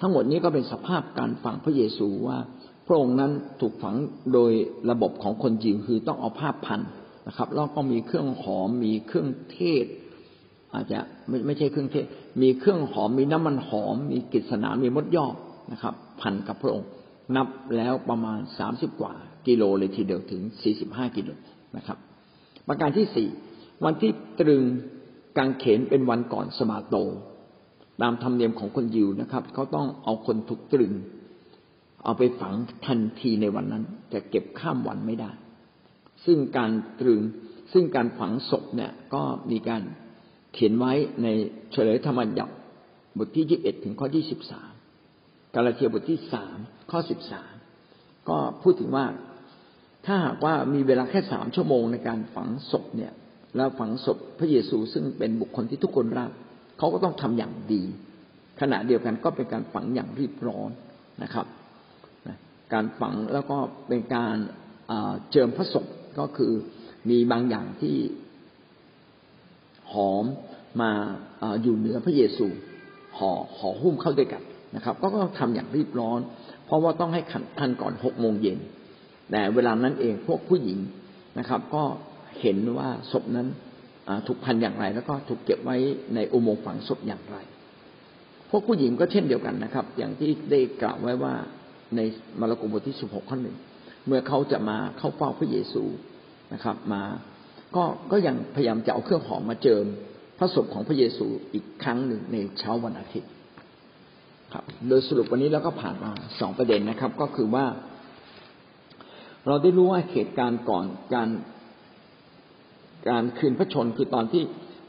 ทั้งหมดนี้ก็เป็นสภาพการฝังพระเยซูว่าพระองค์นั้นถูกฝังโดยระบบของคนยิวคือต้องเอาผ้าพันนะครับแล้วก็มีเครื่องหอมมีเครื่องเทศ อาจจะไม่ไม่ใช่เครื่องเทศ มีเครื่องหอมมีน้ำมันหอม มีกิษณามีมดยอกนะครับ พันกับพระองค์นับแล้วประมาณสามสิบกว่า กิโลเลยทีเดียวถึงสี่สิบห้ากิโลนะครับ ประการที่สี่วันที่ตรึงกางเขนเป็นวันก่อนสมาโต ตามธรรมเนียมของคนยิวนะครับเขาต้องเอาคนถูกตรึง เอาไปฝังทันทีในวันนั้น จะเก็บข้ามวันไม่ได้ ซึ่งการตรึงซึ่งการฝังศพเนี่ยก็มีการเขียนไว้ในเฉลยธรรมยับบทที่ยี่สิบเอ็ดถึงข้อที่สิบสามกาลาเทียบทที่สามข้อสิบสามก็พูดถึงว่าถ้าหากว่ามีเวลาแค่สามชั่วโมงในการฝังศพเนี่ยแล้วฝังศพพระเยซูซึ่งเป็นบุคคลที่ทุกคนรัก เขาก็ต้องทำอย่างดี ขณะเดียวกันก็เป็นการฝังอย่างรีบร้อนนะครับการฝังแล้วก็เป็นการเจิมพระศพก็คือมีบางอย่างที่หอมมาอยู่เหนือพระเยซูห่อห่อหุ้มเข้าด้วยกันนะครับ ก็ต้องทำอย่างรีบร้อน เพราะว่าต้องให้ทันก่อนหกโมงเย็นแต่เวลานั้นเองพวกผู้หญิงนะครับ ก็เห็นว่าศพนั้น ถูกพันอย่างไร แล้วก็ถูกเก็บไว้ในอุโมงค์ฝังศพอย่างไร พวกผู้หญิงก็เช่นเดียวกันนะครับ อย่างที่ได้กล่าวไว้ว่าในมาระโกบทที่สิบหกข้อหนึ่งเมื่อเขาจะมาเข้าเฝ้าพระเยซูนะครับ มาก็ก็ยังพยายามจะเอาเครื่องหอมมาเจิมพระศพของพระเยซูอีกครั้งหนึ่งในเช้าวันอาทิตย์ครับ โดยสรุปวันนี้เราก็ผ่านมาสองประเด็นนะครับ ก็คือว่า เราได้รู้ว่าเหตุการณ์ก่อนการ การคืนพระชนคือตอนที่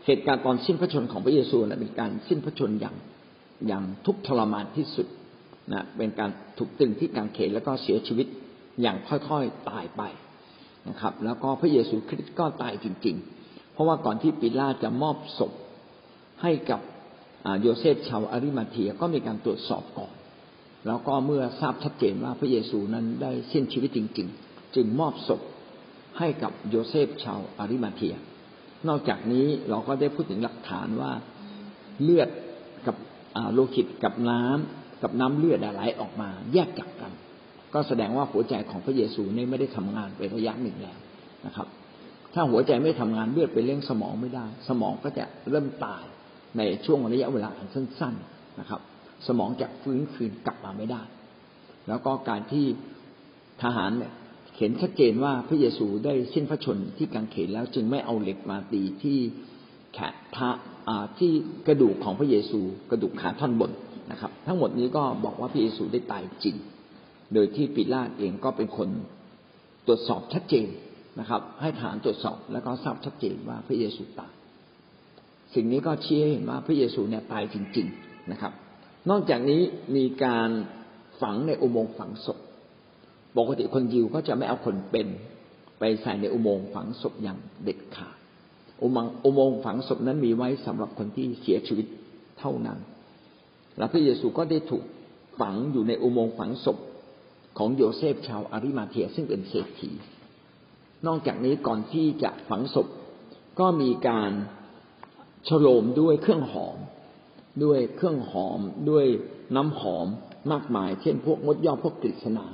เหตุการณ์ตอนสิ้นพระชนของพระเยซูนะเป็นการสิ้นพระชนอย่างอย่างทุกทรมานที่สุดนะเป็นการถูกตึงที่กางเขนแล้วก็เสียชีวิตอย่างค่อยๆตายไปนะครับ แล้วก็พระเยซูคริสต์ก็ตายจริง ๆ เพราะว่าก่อนที่ปิลาจะมอบศพให้กับโยเซฟชาวอาริมาเทียก็มีการตรวจสอบก่อน แล้วก็เมื่อทราบชัดเจนว่าพระเยซูนั้นได้สิ้นชีวิตจริง ๆ จึงมอบศพ ให้กับโยเซฟชาวอาริมาเทีย นอกจากนี้เราก็ได้พูดถึงหลักฐานว่าเลือดกับโลหิตกับน้ำกับน้ำเลือดไหลออกมา แยกจากกัน ก็แสดงว่าหัวใจของพระเยซูนี่ไม่ได้ทำงานไประยะหนึ่งแล้วนะครับ ถ้าหัวใจไม่ทำงานเลือดไปเลี้ยงสมองไม่ได้ สมองก็จะเริ่มตายในช่วงระยะเวลาอันสั้น ๆนะครับ สมองจะฟื้นคืนกลับมาไม่ได้ แล้วก็การที่ทหารเนี่ย เห็นชัดเจนว่าพระเยซูได้สิ้นพระชนที่กังเขนแล้วจึงไม่เอาเหล็กมาตีที่แขนทะที่กระดูกของพระเยซูกระดูกขาท่อนบนนะครับ ทั้งหมดนี้ก็บอกว่าพระเยซูได้ตายจริง โดยที่ปิลาตเองก็เป็นคนตรวจสอบชัดเจนนะครับ ให้ฐานตรวจสอบแล้วก็ทราบชัดเจนว่าพระเยซูตายสิ่งนี้ก็ชี้ให้เห็นว่าพระเยซูเนี่ยตายจริง ๆนะครับ นอกจากนี้มีการฝังในอุโมงค์ฝังศพ ปกติคนยิวก็จะไม่เอาคนเป็นไปใส่ในอุโมงค์ฝังศพอย่างเด็ดขาดอุโมงค์อุโมงค์ฝังศพนั้นมีไว้สำหรับคนที่เสียชีวิตเท่านั้น และพระเยซูก็ได้ถูกฝังอยู่ในอุโมงค์ฝังศพของโยเซฟชาวอาริมาเทียซึ่งเป็นเศรษฐี นอกจากนี้ก่อนที่จะฝังศพก็มีการชโลมด้วยเครื่องหอม ด้วยเครื่องหอมด้วยน้ำหอมมากมาย เช่นพวกมดยอดพวกกฤษณา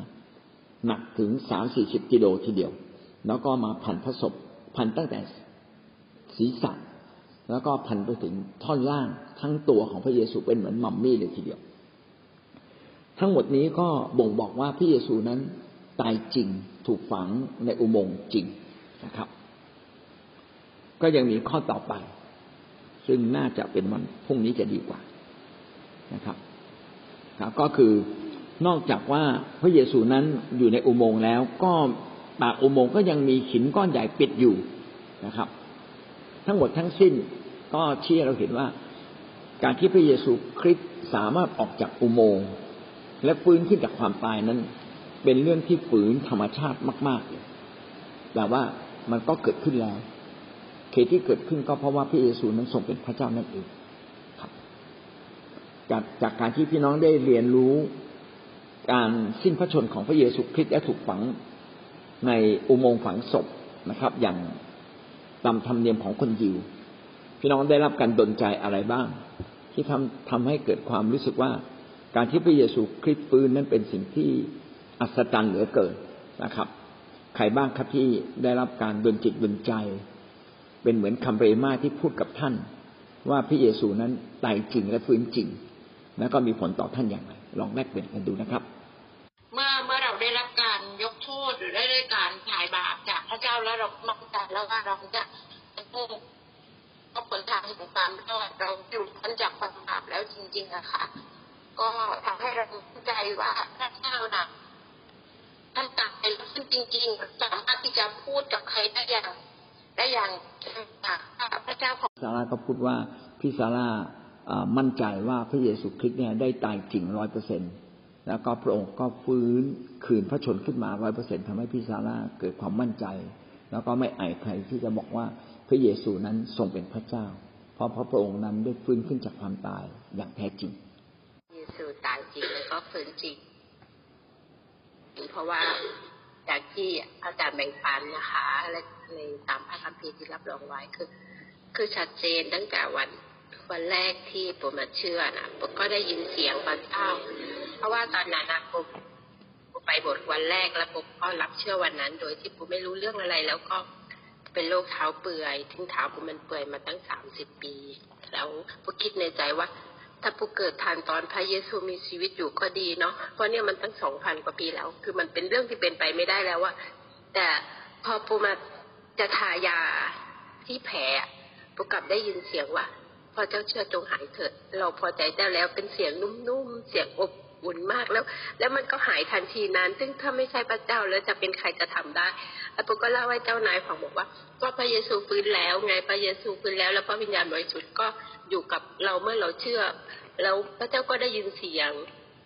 หนักถึงสามสี่สิบกิโลทีเดียว แล้วก็มาพันพระศพพันตั้งแต่ศีรษะแล้วก็พันไปถึงท่อนล่างทั้งตัวของพระเยซูเป็นเหมือนมัมมี่เลยทีเดียว ทั้งหมดนี้ก็บ่งบอกว่าพระเยซูนั้นตายจริงถูกฝังในอุโมงค์จริงนะครับ ก็ยังมีข้อต่อไป ซึ่งน่าจะเป็นวันพรุ่งนี้จะดีกว่านะครับก็คือ นอกจากว่าพระเยซูนั้นอยู่ในอุโมงค์แล้ว ก็ปากอุโมงค์ก็ยังมีหินก้อนใหญ่ปิดอยู่นะครับ ทั้งหมดทั้งสิ้นก็ชี้เราเห็นว่า การที่พระเยซูคริสต์สามารถออกจากอุโมงค์และฟื้นขึ้นจากความตายนั้น เป็นเรื่องที่ฝืนธรรมชาติมากๆเลยแต่ว่ามันก็เกิดขึ้นแล้วเหตุที่เกิดขึ้นก็เพราะว่าพระเยซูนั้นทรงเป็นพระเจ้านั่นเองครับจากจากการที่พี่น้องได้เรียนรู้ การสิ้นพระชนของพระเยซูคริสต์และถูกฝังในอุโมงค์ฝังศพนะครับ อย่างตามธรรมเนียมของคนยิว พี่น้องได้รับการดลใจอะไรบ้าง ที่ทำทำให้เกิดความรู้สึกว่า การที่พระเยซูคริสต์ฟื้นนั้นเป็นสิ่งที่อัศจรรย์เหลือเกินนะครับ ใครบ้างครับที่ได้รับการดลจิตดลใจ เป็นเหมือนคำเรมาที่พูดกับท่าน ว่าพระเยซูนั้นตายจริงและฟื้นจริง แล้วก็มีผลต่อท่านอย่างไร ลองแลกเปลี่ยนกันดูนะครับ เมื่อเมื่อเราได้รับการยกโทษหรือได้ได้การถ่ายบาปจากพระเจ้าแล้วเรามั่นใจแล้วว่าเราจะเป็นผู้ก็ผลทางแห่งความรอดเราหลุดพ้นจากความบาปแล้วจริงๆอะค่ะก็ทำให้เรามั่นใจว่าพระเจ้าน่ะท่านตายแล้วขึ้นจริงๆสามารถที่จะพูดกับใครได้อย่างได้อย่างพระเจ้าของซาร่าก็พูดว่าพี่ซาร่า มั่นใจว่าพระเยซูคริสต์เนี่ยได้ตายจริงร้อยเปอร์เซ็นแล้วก็พระองค์ก็ฟื้นคืนพระชนขึ้นมาร้อยเปอร์เซ็นทำให้พี่ซาร่าเกิดความมั่นใจ แล้วก็ไม่อายใครที่จะบอกว่าพระเยซูนั้นทรงเป็นพระเจ้า เพราะพระองค์นั้นได้ฟื้นขึ้นจากความตายอย่างแท้จริง เยซูตายจริงแล้วก็ฟื้นจริงเพราะว่าจากที่อาจารย์แบ่งปันนะคะและในตามพระคัมภีร์ที่รับรองไว้คือ คือชัดเจนตั้งแต่วัน วันแรกที่ผมมาเชื่อนะผมก็ได้ยินเสียงพระเจ้าเพราะว่าตอนนั้นนะผมไปบทวันแรกแล้วผมก็รับเชื่อวันนั้น โดยที่ผมไม่รู้เรื่องอะไร แล้วก็เป็นโรคเท้าเปื่อยทิ้งเท้าผมมันเปื่อยมาตั้งสามสิบปี แล้วผมคิดในใจว่าถ้าผู้เกิดทันตอนพระเยซูมีชีวิตอยู่ก็ดีเนาะ เพราะเนี่ยมันตั้งสองพันกว่าปีแล้ว คือมันเป็นเรื่องที่เป็นไปไม่ได้แล้วว่า แต่พอปูมาจะทายาที่แผลปูกลับได้ยินเสียงว่า พอเจ้าเชื่อจงหายเถิด เราพอใจได้าแล้วเป็นเสียงนุ่มๆ เสียงอบอุ่นมากแล้ว แล้วมันก็หายทันทีนั้น ซึ่งถ้าไม่ใช่พระเจ้าแล้วจะเป็นใครจะทำได้แล้วปูก็เล่าให้เจ้านายฟังบอกว่า ก็พระเยซูฟื้นแล้ว ไงพระเยซูฟื้นแล้ว แล้วพระวิญญาณบริสุทธิ์ก็อยู่กับเราเมื่อเราเชื่อ แล้วพระเจ้าก็ได้ยินเสียง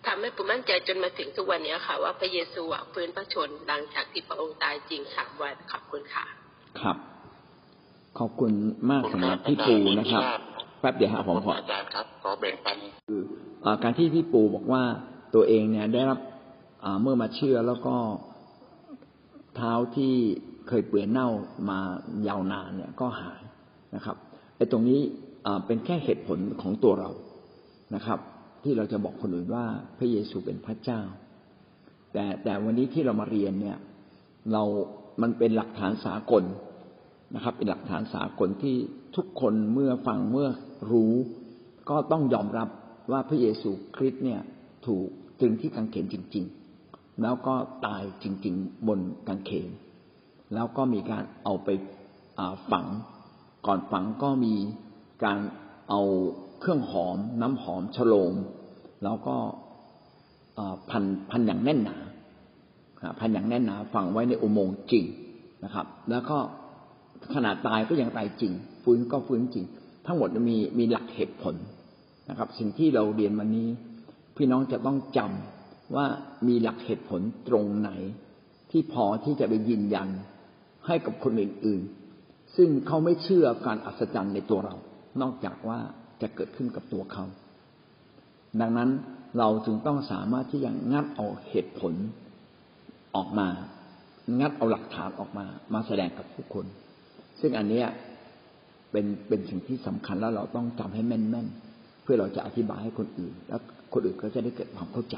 ทำให้ผมมั่นใจจนมาถึงทุกวันนี้ค่ะ ว่าพระเยซูฟื้นพระชนหลังจากที่พระองค์ตายจริงสามวันขอบคุณค่ะ ครับ ขอบคุณมากสำหรับพี่ปูนะครับ แป๊บเดียวครับผมขออาจารย์ครับขอแบ่งปันคืออ่าการที่พี่ปูบอกว่าตัวเองเนี่ยได้รับอ่าเมื่อมาเชื่อแล้วก็เท้าที่เคยเปื่อยเน่ามายาวนานเนี่ยก็หายนะครับไอ้ตรงนี้อ่าเป็นแค่เหตุผลของตัวเรานะครับ ที่เราจะบอกคนอื่นว่าพระเยซูเป็นพระเจ้า แต่แต่วันนี้ที่เรามาเรียนเนี่ยเรามันเป็นหลักฐานสากลนะครับ เป็นหลักฐานสากลที่ทุกคนเมื่อฟังเมื่อ รู้ ก็ต้องยอมรับว่าพระเยซูคริสต์เนี่ยถูกตรึงที่กางเขนจริง ๆ แล้วก็ตายจริง ๆ บนกางเขน แล้วก็มีการเอาไปฝัง ก่อนฝังก็มีการเอาเครื่องหอม น้ำหอมฉโลม แล้วก็พันพันอย่างแน่นหนาพันอย่างแน่นหนาฝังไว้ในอุโมงค์จริงนะครับ แล้วก็ขนาดตายก็ยังตายจริงฟื้นก็ฟื้นจริง ทั้งหมดมีมีหลักเหตุผลนะครับ สิ่งที่เราเรียนวันนี้ พี่น้องจะต้องจำว่ามีหลักเหตุผลตรงไหน ที่พอที่จะไปยืนยันให้กับคนอื่นๆ ซึ่งเขาไม่เชื่อการอัศจรรย์ในตัวเรา นอกจากว่าจะเกิดขึ้นกับตัวเขา ดังนั้นเราจึงต้องสามารถที่จะงัดเอาเหตุผลออกมา งัดเอาหลักฐานออกมา มาแสดงกับผู้คน ซึ่งอันเนี้ย เป็นเป็นสิ่งที่สำคัญแล้วเราต้องจำให้แม่นๆ เพื่อเราจะอธิบายให้คนอื่น แล้วคนอื่นก็จะได้เกิดความเข้าใจ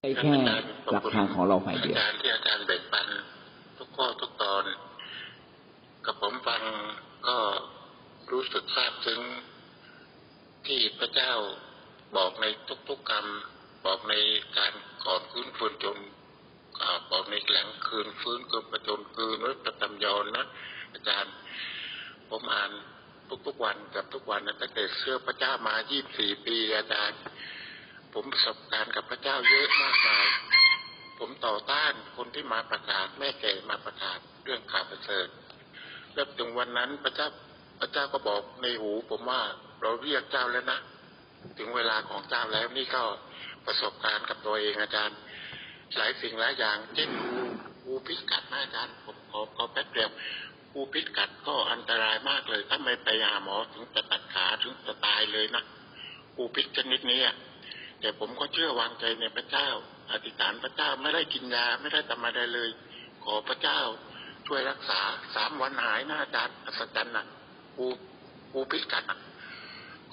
ไม่แค่หลักฐานของเราฝ่ายเดียวอาจารย์ที่อาจารย์แบ่งปันทุกข้อทุกตอนกับผมฟังก็รู้สึกซาบซึ้งที่พระเจ้าบอกในทุกๆคำบอกในการก่อนฟื้นฟืนจนบอกในหลังคืนฟื้นเกินประจนคืนไประจำยอนนะอาจารย์ ผมอ่านทุกๆวันกับทุกวันนะตั้งแต่เชื่อพระเจ้ามา24ปีอาจารย์ ผมประสบการณ์กับพระเจ้าเยอะมากมาย ผมต่อต้านคนที่มาประกาศแม่แก่มาประกาศเรื่องข่าวประเสริฐแล้วถึงวันนั้นพระเจ้าพระเจ้าก็บอกในหู ผมว่าเราเรียกเจ้าแล้วนะถึงเวลาของเจ้าแล้วนี่ก็ประสบการณ์กับตัวเองอาจารย์ หลายสิ่งหลายอย่างเช่นงูงูพิกัดนะอาจารย์ผมขอขอแป๊บเดียว งูพิษกัดก็อันตรายมากเลย ถ้าไม่ไปหาหมอถึงจะตัดขาถึงจะตายเลยนะงูพิษชนิดนี้แต่ผมก็เชื่อวางใจในพระเจ้า อธิษฐานพระเจ้าไม่ได้กินยาไม่ได้ทำอะไรเลย ขอพระเจ้าช่วยรักษาสามวันหายหนะอาจารย์อัศจรรย์นะกูกูพิษกัดนะ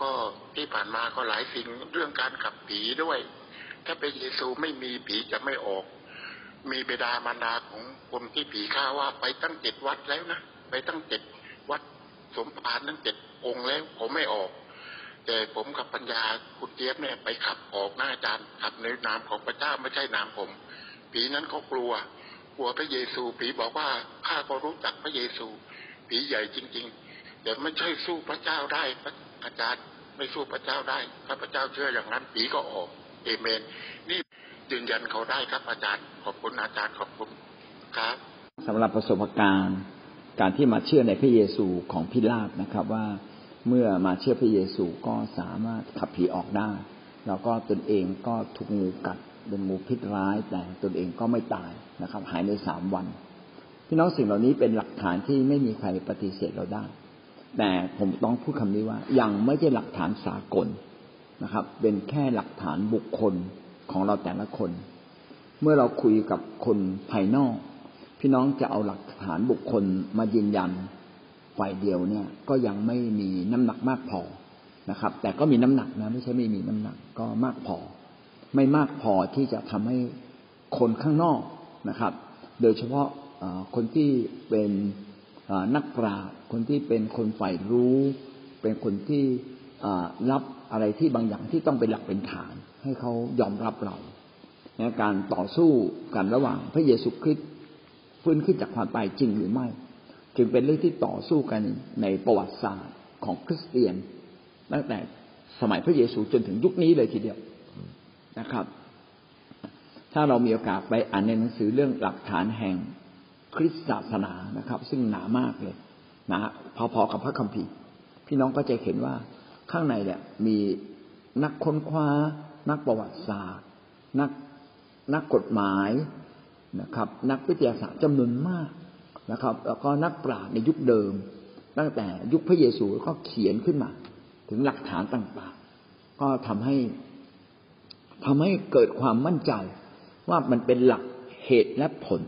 ก็ที่ผ่านมาก็หลายสิ่งเรื่องการขับผีด้วย ถ้าเป็นเยซูไม่มีผีจะไม่ออก มีเบดามารดาของคนที่ผีฆ่าว่าไปตั้งเจ็ดวัดแล้วนะ ไปตั้งเจ็ดวัดสมภารตั้งเจ็ดองค์แล้วผมไม่ออก แต่ผมกับปัญญาคุณเจี๊ยบเนี่ยไปขับออกหน้าอาจารย์ขับในนามของพระเจ้าไม่ใช่นามผม ผีนั้นเขากลัวกลัวพระเยซูผีบอกว่าข้าก็รู้จักพระเยซู ผีใหญ่จริง ๆ แต่ไม่ใช่สู้พระเจ้าได้พระอาจารย์ไม่สู้พระเจ้าได้ข้าพระเจ้าเชื่ออย่างนั้นผีก็ออกเอเมน นี่ยืนยันเขาได้ครับอาจารย์ขอบคุณอาจารย์ขอบคุณครับสำหรับประสบการณ์ การที่มาเชื่อในพระเยซูของพิลาตนะครับว่าเมื่อมาเชื่อพระเยซูก็สามารถขับผีออกได้ แล้วก็ตนเองก็ถูกงูกัดเป็นงูพิษร้าย แต่ตนเองก็ไม่ตายนะครับ หายในสามวันพี่น้องสิ่งเหล่านี้เป็นหลักฐานที่ไม่มีใครปฏิเสธเราได้ แต่ผมต้องพูดคำนี้ว่า ยังไม่ใช่หลักฐานสากลนะครับ เป็นแค่หลักฐานบุคคลของเราแต่ละคน เมื่อเราคุยกับคนภายนอก พี่น้องจะเอาหลักฐานบุคคลมายืนยันฝ่ายเดียวเนี่ย ก็ยังไม่มีน้ำหนักมากพอนะครับ แต่ก็มีน้ำหนักนะไม่ใช่ไม่มีน้ำหนักก็มากพอ ไม่มากพอที่จะทำให้คนข้างนอกนะครับ โดยเฉพาะคนที่เป็นนักปราชญ์คนที่เป็นคนฝ่ายรู้ เป็นคนที่รับอะไรที่บางอย่างที่ต้องเป็นหลักเป็นฐาน ให้เขายอมรับเราการต่อสู้กันระหว่างพระเยซูคริสต์ ฟื้นขึ้นจากความตายจริงหรือไม่ จึงเป็นเรื่องที่ต่อสู้กันในประวัติศาสตร์ของคริสเตียน ตั้งแต่สมัยพระเยซูจนถึงยุคนี้เลยทีเดียวนะครับ ถ้าเรามีโอกาสไปอ่านในหนังสือเรื่องหลักฐานแห่งคริสตศาสนานะครับ ซึ่งหนามากเลยหนะพอๆกับพระคัมภีร์ พี่น้องก็จะเห็นว่าข้างในเนี่ยมีนักค้นคว้า นักประวัติศาสตร์ นักนักกฎหมาย นะครับ นักวิทยาศาสตร์จำนวนมากนะครับ แล้วก็นักปราชญ์ในยุคเดิม ตั้งแต่ยุคพระเยซูก็เขียนขึ้นมา ถึงหลักฐานต่างๆ ก็ทำให้ทำให้เกิดความมั่นใจ ว่ามันเป็นหลักเหตุและผล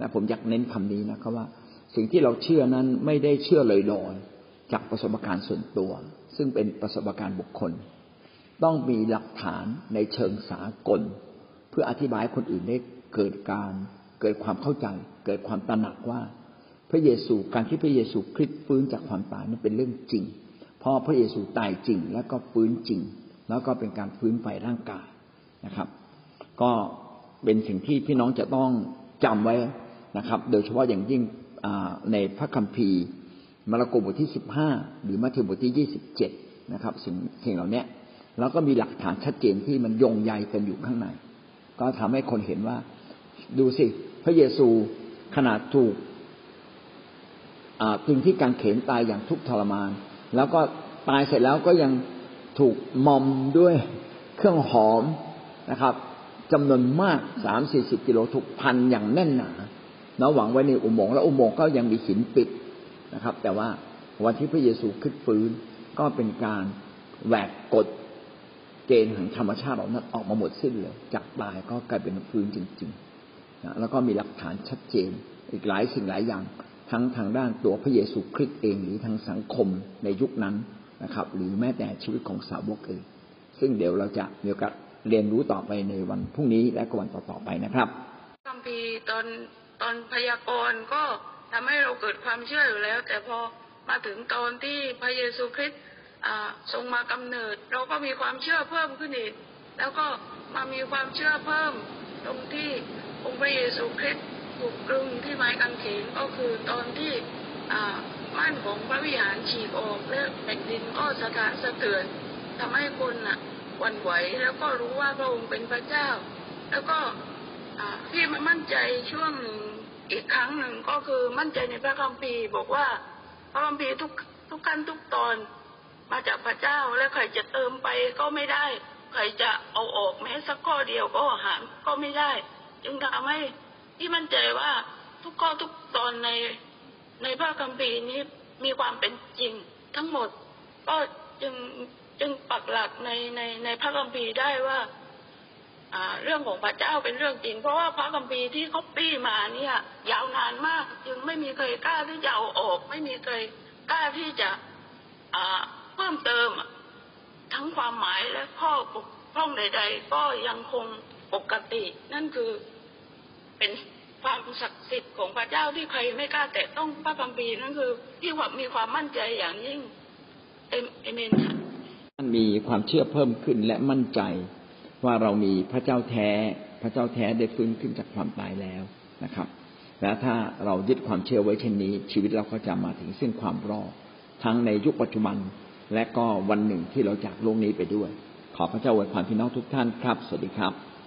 นะผมอยากเน้นคำนี้นะครับว่า สิ่งที่เราเชื่อนั้นไม่ได้เชื่อลอยๆจากประสบการณ์ส่วนตัว ซึ่งเป็นประสบการณ์บุคคล ต้องมีหลักฐานในเชิงสากล เพื่ออธิบายคนอื่นได้ เกิดการเกิดความเข้าใจ เกิดความตระหนักว่า พระเยซูการที่พระเยซูคริสต์ฟื้นจากความตายนั้นเป็นเรื่องจริง เพราะพระเยซูตายจริง แล้วก็ฟื้นจริง แล้วก็เป็นการฟื้นฝ่ายร่างกายนะครับ ก็เป็นสิ่งที่พี่น้องจะต้องจำไว้นะครับ โดยเฉพาะอย่างยิ่งในพระคัมภีร์มาระโกบทที่สิบห้าหรือมัทธิวบทที่ยี่สิบเจ็ดนะครับสิ่งสิ่งเหล่านี้แล้วก็มีหลักฐานชัดเจนที่มันยงใยกันอยู่ข้างใน ก็ทำให้คนเห็นว่า ดูสิ พระเยซูขนาดถูกตึงที่การเขนตายอย่างทุกข์ทรมาน แล้วก็ตายเสร็จแล้วก็ยังถูกมอมด้วยเครื่องหอมนะครับจำนวนมากสามสี่สิบกิโลถูกพันอย่างแน่นหนาเนาะหวังไว้ในอุโมงค์แล้วอุโมงค์ก็ยังมีหินปิดนะครับ แต่ว่าวันที่พระเยซูขึ้นฟื้นก็เป็นการแหวกกฎเกณฑ์แห่งธรรมชาติเหล่านั้นออกมาหมดสิ้นเลย จากตายก็กลายเป็นฟื้นจริง ๆ แล้วก็มีหลักฐานชัดเจน อีกหลายสิ่งหลายอย่าง ทั้งทางด้านตัวพระเยซูคริสต์เองหรือทางสังคมในยุคนั้นนะครับ หรือแม้แต่ชีวิตของสาวกเอง ซึ่งเดี๋ยวเราจะมีโอกาสเรียนรู้ต่อไปในวันพรุ่งนี้และก็วันต่อๆไปนะครับคัมภีตอนตอนพยากรณ์ก็ทำให้เราเกิดความเชื่ออยู่แล้ว แต่พอมาถึงตอนที่พระเยซูคริสต์ทรงมากำเนิด เราก็มีความเชื่อเพิ่มขึ้นอีกแล้วก็มามีความเชื่อเพิ่มตรงที่ องค์พระเยซูคริสต์ถูกกลึงที่ไม้กางเขนก็คือตอนที่ม่านของพระวิหารฉีกออกและแผ่นดินก็สะท้านสะเทือนทำให้คนอะวันไหวแล้วก็รู้ว่าพระองค์เป็นพระเจ้า แล้วก็พี่มามั่นใจช่วงอีกครั้งหนึ่งก็คือมั่นใจในพระคัมภีร์บอกว่าพระคัมภีร์ทุกทุกขั้นทุกตอนมาจากพระเจ้าและใครจะเติมไปก็ไม่ได้ ใครจะเอาออกแม้สักข้อเดียวก็หารก็ไม่ได้ จึงทำให้ที่มั่นใจว่าทุกข้อทุกตอนในในพระคัมภีร์นี้มีความเป็นจริงทั้งหมด ก็จึงจึงปักหลักในในในพระคัมภีร์ได้ว่าเรื่องของพระเจ้าเป็นเรื่องจริง เพราะว่าพระคัมภีร์ที่เขาปี้มาเนี่ยยาวนานมาก จึงไม่มีใครกล้าที่จะเอาออก ไม่มีใครกล้าที่จะเพิ่มเติมทั้งความหมายและข้อบกพร่องใด ๆ ก็ยังคง ปกติ นั่นคือเป็นความศักดิ์สิทธิ์ของพระเจ้าที่ใครไม่กล้าแตะต้องพระคัมภีร์นั่นคือ ที่ว่ามีความมั่นใจอย่างยิ่งเอเมนค่ะท่านมีความเชื่อเพิ่มขึ้นและมั่นใจว่าเรามีพระเจ้าแท้ พระเจ้าแท้ได้ฟื้นขึ้นจากความตายแล้วนะครับ และถ้าเรายึดความเชื่อไว้เช่นนี้ ชีวิตเราก็จะมาถึงซึ่งความรอดทั้งในยุคปัจจุบันและก็วันหนึ่งที่เราจากโลกนี้ไปด้วย ขอพระเจ้าอวยพรพี่น้องทุกท่านครับ สวัสดีครับ